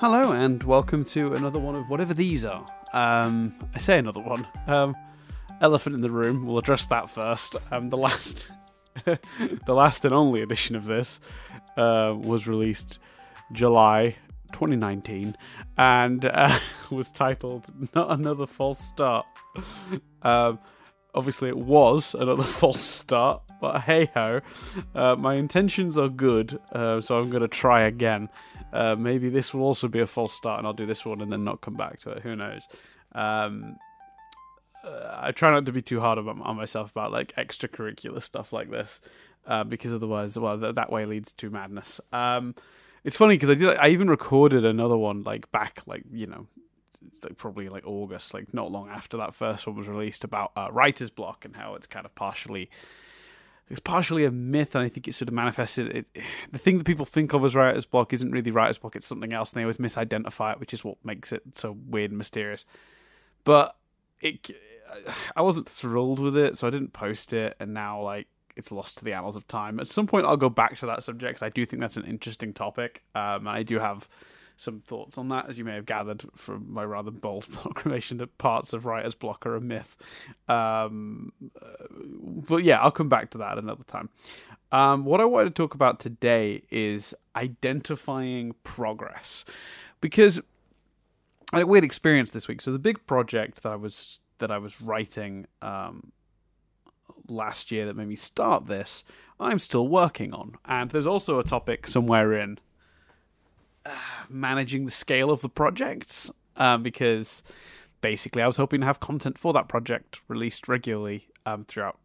Hello and welcome to another one of whatever these are. Um, I say another one. Um, elephant in the room. We'll address that first. Um, the last, the last and only edition of this uh, was released July 2019 and uh, was titled "Not Another False Start." Um, obviously, it was another false start, but hey ho, uh, my intentions are good, uh, so I'm going to try again. Uh, maybe this will also be a false start, and I'll do this one and then not come back to it. Who knows? Um, uh, I try not to be too hard on, on myself about like extracurricular stuff like this, uh, because otherwise, well, th- that way leads to madness. Um, it's funny because I did. I even recorded another one like back, like you know, like probably like August, like not long after that first one was released about uh, writer's block and how it's kind of partially it's partially a myth, and I think it sort of manifested. It, the thing that people think of as writer's block isn't really writer's block; it's something else, and they always misidentify it, which is what makes it so weird and mysterious. But it, I wasn't thrilled with it, so I didn't post it, and now like it's lost to the annals of time. At some point, I'll go back to that subject. Cause I do think that's an interesting topic. Um, I do have some thoughts on that, as you may have gathered from my rather bold proclamation that parts of writer's block are a myth. Um, uh, but yeah, I'll come back to that another time. Um, what I wanted to talk about today is identifying progress, because I had a weird experience this week. So the big project that I was that I was writing um, last year that made me start this, I'm still working on, and there's also a topic somewhere in managing the scale of the projects um, because basically I was hoping to have content for that project released regularly um, throughout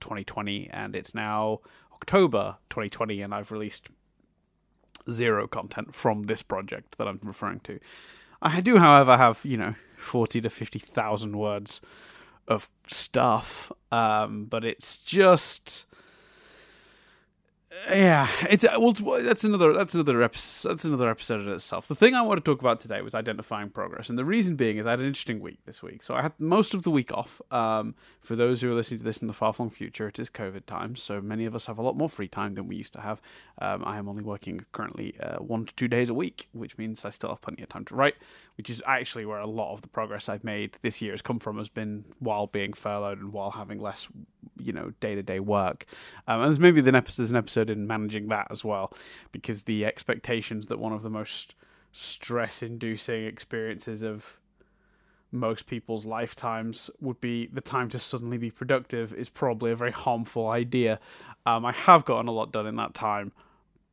2020, and it's now October 2020, and I've released zero content from this project that I'm referring to. I do, however, have you know 40 to 50,000 words of stuff, um, but it's just yeah, it's uh, well. That's another. That's another episode. That's another episode in itself. The thing I want to talk about today was identifying progress, and the reason being is I had an interesting week this week. So I had most of the week off. Um, for those who are listening to this in the far flung future, it is COVID time, so many of us have a lot more free time than we used to have. Um, I am only working currently uh, one to two days a week, which means I still have plenty of time to write. Which is actually where a lot of the progress I've made this year has come from. Has been while being furloughed and while having less, you know, day to day work. Um, and there's maybe an episode, there's an episode in managing that as well, because the expectations that one of the most stress inducing experiences of most people's lifetimes would be the time to suddenly be productive is probably a very harmful idea. Um, I have gotten a lot done in that time,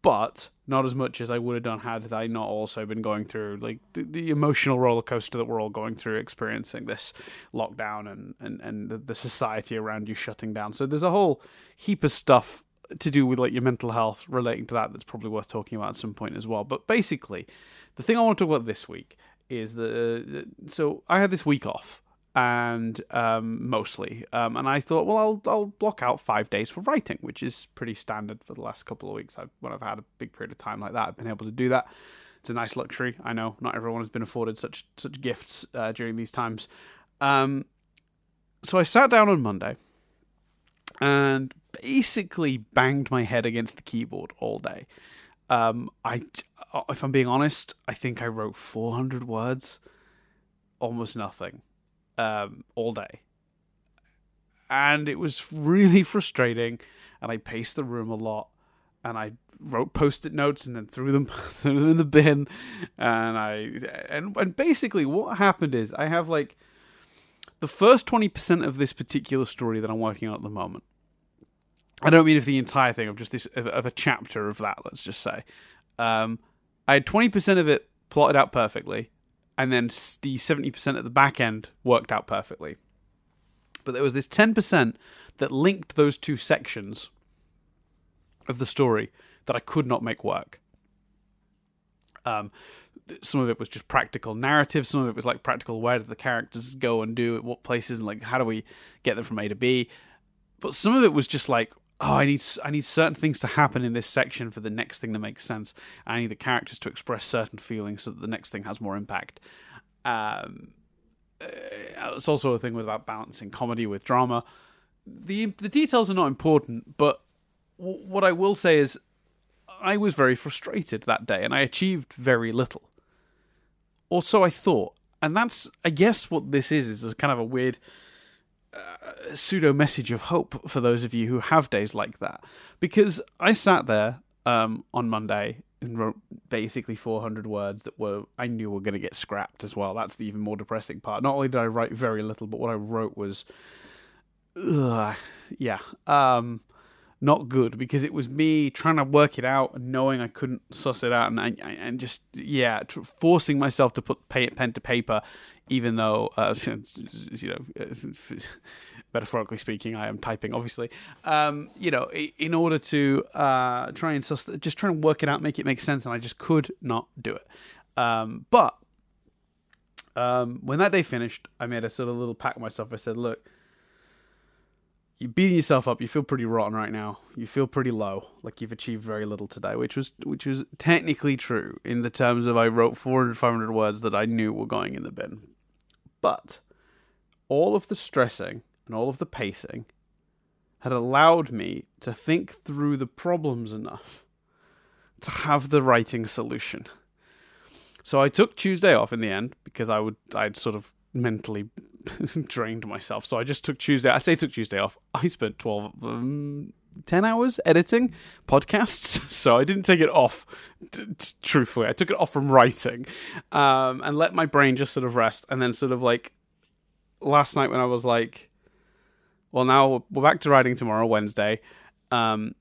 but not as much as I would have done had I not also been going through like the, the emotional roller coaster that we're all going through, experiencing this lockdown and and and the, the society around you shutting down. So there's a whole heap of stuff to do with like your mental health relating to that that's probably worth talking about at some point as well. But basically, the thing I want to talk about this week is the uh, so I had this week off and um, mostly, um, and I thought, well, I'll I'll block out five days for writing, which is pretty standard for the last couple of weeks. I've, when I've had a big period of time like that, I've been able to do that. It's a nice luxury. I know not everyone has been afforded such such gifts uh, during these times. Um, so I sat down on Monday and basically banged my head against the keyboard all day. Um, I, if I'm being honest, I think I wrote 400 words, almost nothing, um, all day, and it was really frustrating. And I paced the room a lot, and I wrote post-it notes and then threw them threw them in the bin, and I and and basically what happened is I have like the first 20% of this particular story that I'm working on at the moment I don't mean of the entire thing, of just this of, of a chapter of that. Let's just say, um, I had twenty percent of it plotted out perfectly, and then the seventy percent at the back end worked out perfectly. But there was this ten percent that linked those two sections of the story that I could not make work. Um, some of it was just practical narrative. Some of it was like practical where do the characters go and do at what places and like how do we get them from A to B. But some of it was just like oh, I need I need certain things to happen in this section for the next thing to make sense. I need the characters to express certain feelings so that the next thing has more impact. Um, uh, it's also a thing with about balancing comedy with drama. the The details are not important, but w- what I will say is, I was very frustrated that day, and I achieved very little. or so I thought. And that's, I guess, what this is, is kind of a weird uh, pseudo message of hope for those of you who have days like that. Because I sat there um, on Monday and wrote basically 400 words that were I knew were going to get scrapped as well. That's the even more depressing part. Not only did I write very little, but what I wrote was, ugh, yeah, um, not good because it was me trying to work it out and knowing I couldn't suss it out and and just yeah, forcing myself to put pen to paper, even though uh, you know, metaphorically speaking, I am typing obviously. Um, you know, in order to uh, try and suss, just try and work it out, make it make sense, and I just could not do it. Um, but um, when that day finished, I made a sort of little pact myself. I said, look you're beating yourself up. You feel pretty rotten right now. You feel pretty low, like you've achieved very little today, which was which was technically true in the terms of I wrote 400, 500 words that I knew were going in the bin. But all of the stressing and all of the pacing had allowed me to think through the problems enough to have the writing solution. So I took Tuesday off in the end because I would I'd sort of mentally drained myself. So I just took Tuesday. I say took Tuesday off. I spent 12, um, 10 hours editing podcasts. So I didn't take it off, t- t- truthfully. I took it off from writing um, and let my brain just sort of rest. And then, sort of like last night when I was like, well, now we're back to writing tomorrow, Wednesday. Um,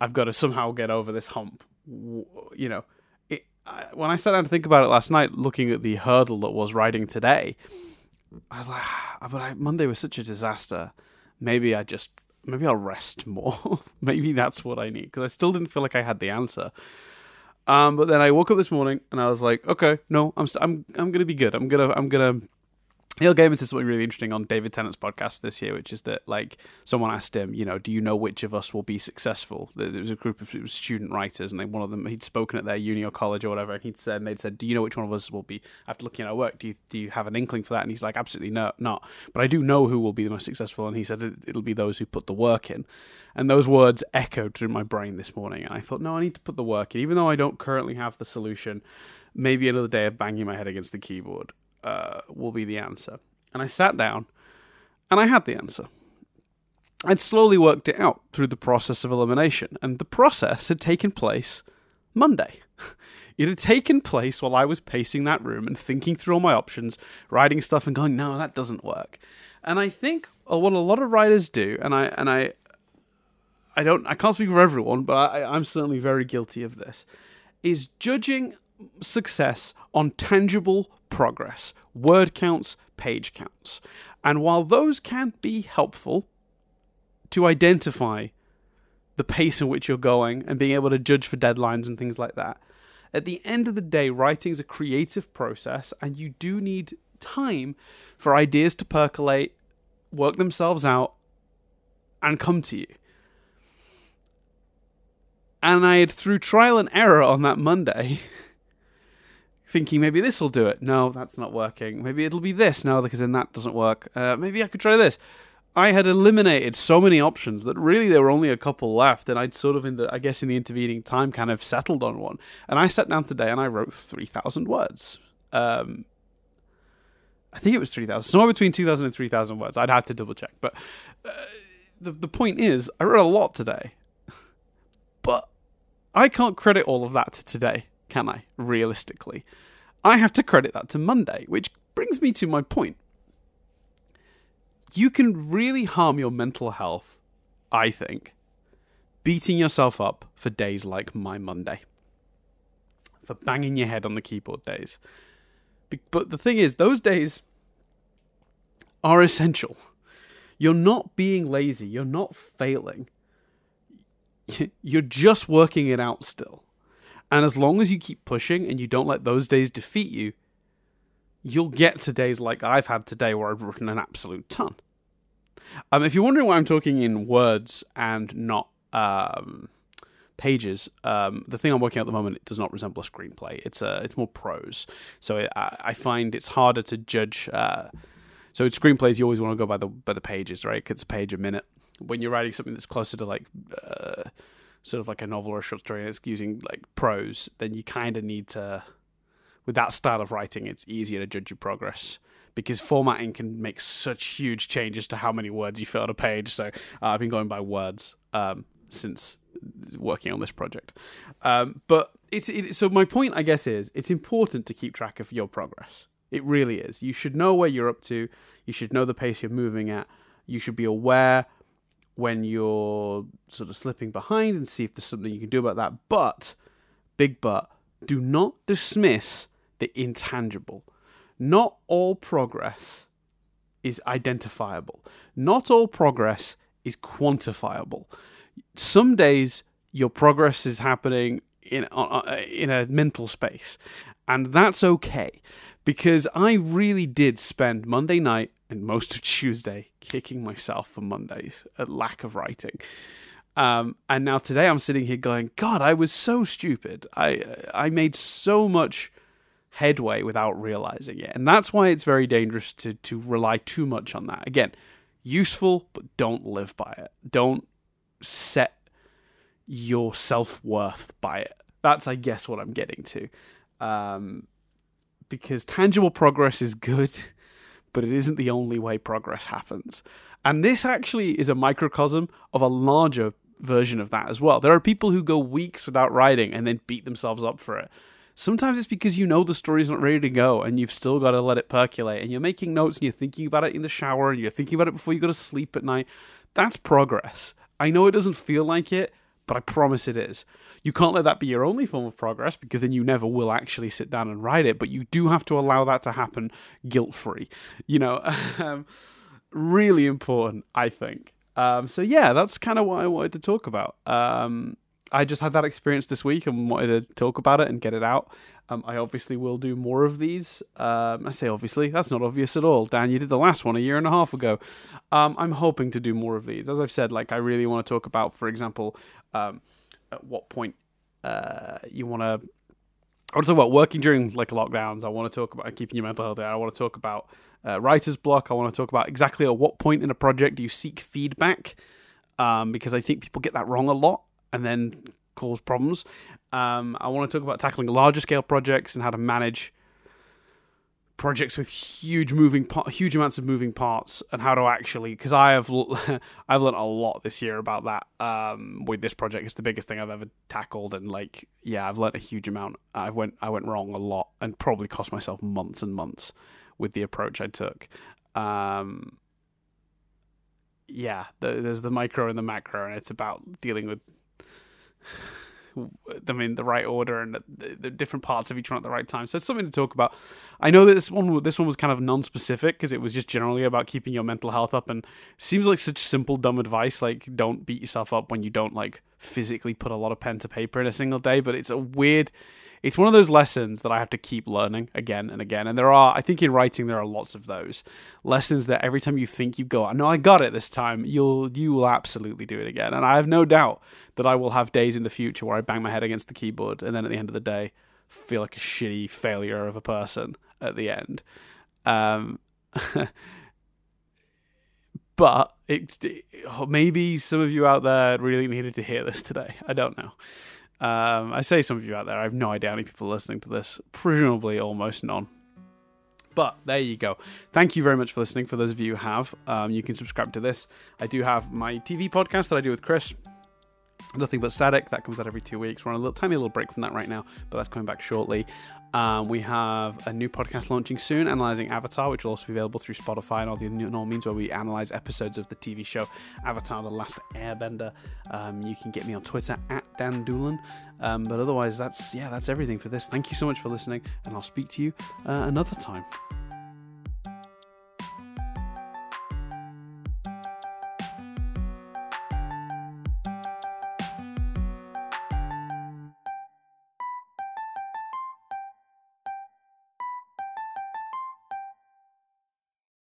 I've got to somehow get over this hump. You know, it, I, when I sat down to think about it last night, looking at the hurdle that was writing today, I was like, but I, Monday was such a disaster. Maybe I just, maybe I'll rest more. maybe that's what I need because I still didn't feel like I had the answer. Um, but then I woke up this morning and I was like, okay, no, I'm, st- I'm, I'm gonna be good. I'm gonna, I'm gonna Neil Gaiman said something really interesting on David Tennant's podcast this year, which is that like someone asked him, you know, do you know which of us will be successful? There was a group of student writers, and they, one of them he'd spoken at their uni or college or whatever, and he'd said, and they'd said, do you know which one of us will be after looking at our work? Do you do you have an inkling for that? And he's like, absolutely no, not. But I do know who will be the most successful, and he said it, it'll be those who put the work in. And those words echoed through my brain this morning, and I thought, no, I need to put the work in, even though I don't currently have the solution. Maybe another day of banging my head against the keyboard uh, will be the answer. And I sat down and I had the answer. I'd slowly worked it out through the process of elimination, and the process had taken place Monday. It had taken place while I was pacing that room and thinking through all my options, writing stuff and going, no, that doesn't work. And I think what a lot of writers do, and I and I I don't I can't speak for everyone, but I, I'm certainly very guilty of this, is judging success on tangible progress, word counts, page counts. And while those can be helpful to identify the pace in which you're going and being able to judge for deadlines and things like that, at the end of the day, writing is a creative process and you do need time for ideas to percolate, work themselves out, and come to you. And I had, through trial and error on that Monday, thinking maybe this will do it. No, that's not working. Maybe it'll be this. No, because then that doesn't work. Uh, maybe I could try this. I had eliminated so many options that really there were only a couple left, and I'd sort of in the I guess in the intervening time kind of settled on one. And I sat down today and I wrote three thousand words. Um, I think it was three thousand, somewhere between two thousand and three thousand words. I'd have to double check, but uh, the the point is, I wrote a lot today, but I can't credit all of that to today can I, realistically? I have to credit that to Monday, which brings me to my point. You can really harm your mental health, I think, beating yourself up for days like my Monday, for banging your head on the keyboard days. But the thing is, those days are essential. You're not being lazy, you're not failing. You're just working it out still. And as long as you keep pushing and you don't let those days defeat you, you'll get to days like I've had today where I've written an absolute ton. Um, if you're wondering why I'm talking in words and not um, pages, um, the thing I'm working on at the moment it does not resemble a screenplay. It's a, it's more prose. So it, I, I, find it's harder to judge. Uh, so in screenplays, you always want to go by the by the pages, right? It's a page a minute. When you're writing something that's closer to like uh, sort of like a novel or a short story and it's using like prose, then you kind of need to with that style of writing, it's easier to judge your progress because formatting can make such huge changes to how many words you fill on a page. So uh, I've been going by words um, since working on this project. Um, but it's it, so my point, I guess, is it's important to keep track of your progress. It really is. You should know where you're up to. You should know the pace you're moving at. You should be aware when you're sort of slipping behind and see if there's something you can do about that. But, big but, do not dismiss the intangible. Not all progress is identifiable. Not all progress is quantifiable. Some days your progress is happening in uh, uh, in a mental space, and that's okay because I really did spend Monday night and most of Tuesday kicking myself for Mondays at lack of writing. Um, and now today I'm sitting here going, God, I was so stupid. I I made so much headway without realizing it, and that's why it's very dangerous to to rely too much on that. Again, useful, but don't live by it. Don't set your self worth by it. That's, I guess, what I'm getting to. Um, because tangible progress is good, but it isn't the only way progress happens. And this actually is a microcosm of a larger version of that as well. There are people who go weeks without writing and then beat themselves up for it. Sometimes it's because you know the story's not ready to go and you've still got to let it percolate and you're making notes and you're thinking about it in the shower and you're thinking about it before you go to sleep at night. That's progress. I know it doesn't feel like it, but I promise it is. You can't let that be your only form of progress because then you never will actually sit down and write it, but you do have to allow that to happen guilt free. You know, um, really important, I think. Um, so, yeah, that's kind of what I wanted to talk about. Um, I just had that experience this week and wanted to talk about it and get it out. Um, I obviously will do more of these. Um, I say obviously, that's not obvious at all. Dan, you did the last one a year and a half ago. Um, I'm hoping to do more of these. As I've said, like I really want to talk about, for example, um, at what point uh, you want to. I want to talk about working during like lockdowns. I want to talk about keeping your mental health. There. I want to talk about uh, writer's block. I want to talk about exactly at what point in a project do you seek feedback, um, because I think people get that wrong a lot and then cause problems. Um, I want to talk about tackling larger scale projects and how to manage projects with huge moving huge amounts of moving parts and how to actually because I have I've learned a lot this year about that um, with this project. It's the biggest thing I've ever tackled and like yeah I've learned a huge amount. I went I went wrong a lot and probably cost myself months and months with the approach I took. Um, yeah the, there's the micro and the macro and it's about dealing with them in the right order and the, the, different parts of each one at the right time. So it's something to talk about. I know that this one this one was kind of non-specific because it was just generally about keeping your mental health up and seems like such simple dumb advice like don't beat yourself up when you don't like physically put a lot of pen to paper in a single day, but it's a weird it's one of those lessons that I have to keep learning again and again. And there are, I think, in writing there are lots of those lessons that every time you think you go, no, I got it this time, you'll you will absolutely do it again. And I have no doubt that I will have days in the future where I bang my head against the keyboard, and then at the end of the day, feel like a shitty failure of a person at the end. Um, but it, maybe some of you out there really needed to hear this today. I don't know. Um, I say some of you out there, I have no idea how many people are listening to this. Presumably almost none. But there you go. Thank you very much for listening. For those of you who have, um, you can subscribe to this. I do have my TV podcast that I do with Chris. Nothing but static. That comes out every two weeks. We're on a little tiny little break from that right now, but that's coming back shortly. Um, we have a new podcast launching soon, analyzing Avatar, which will also be available through Spotify and all the normal means where we analyze episodes of the TV show Avatar: The Last Airbender. Um, you can get me on Twitter at Dan Doolan. Um, but otherwise, that's yeah, that's everything for this. Thank you so much for listening, and I'll speak to you uh, another time.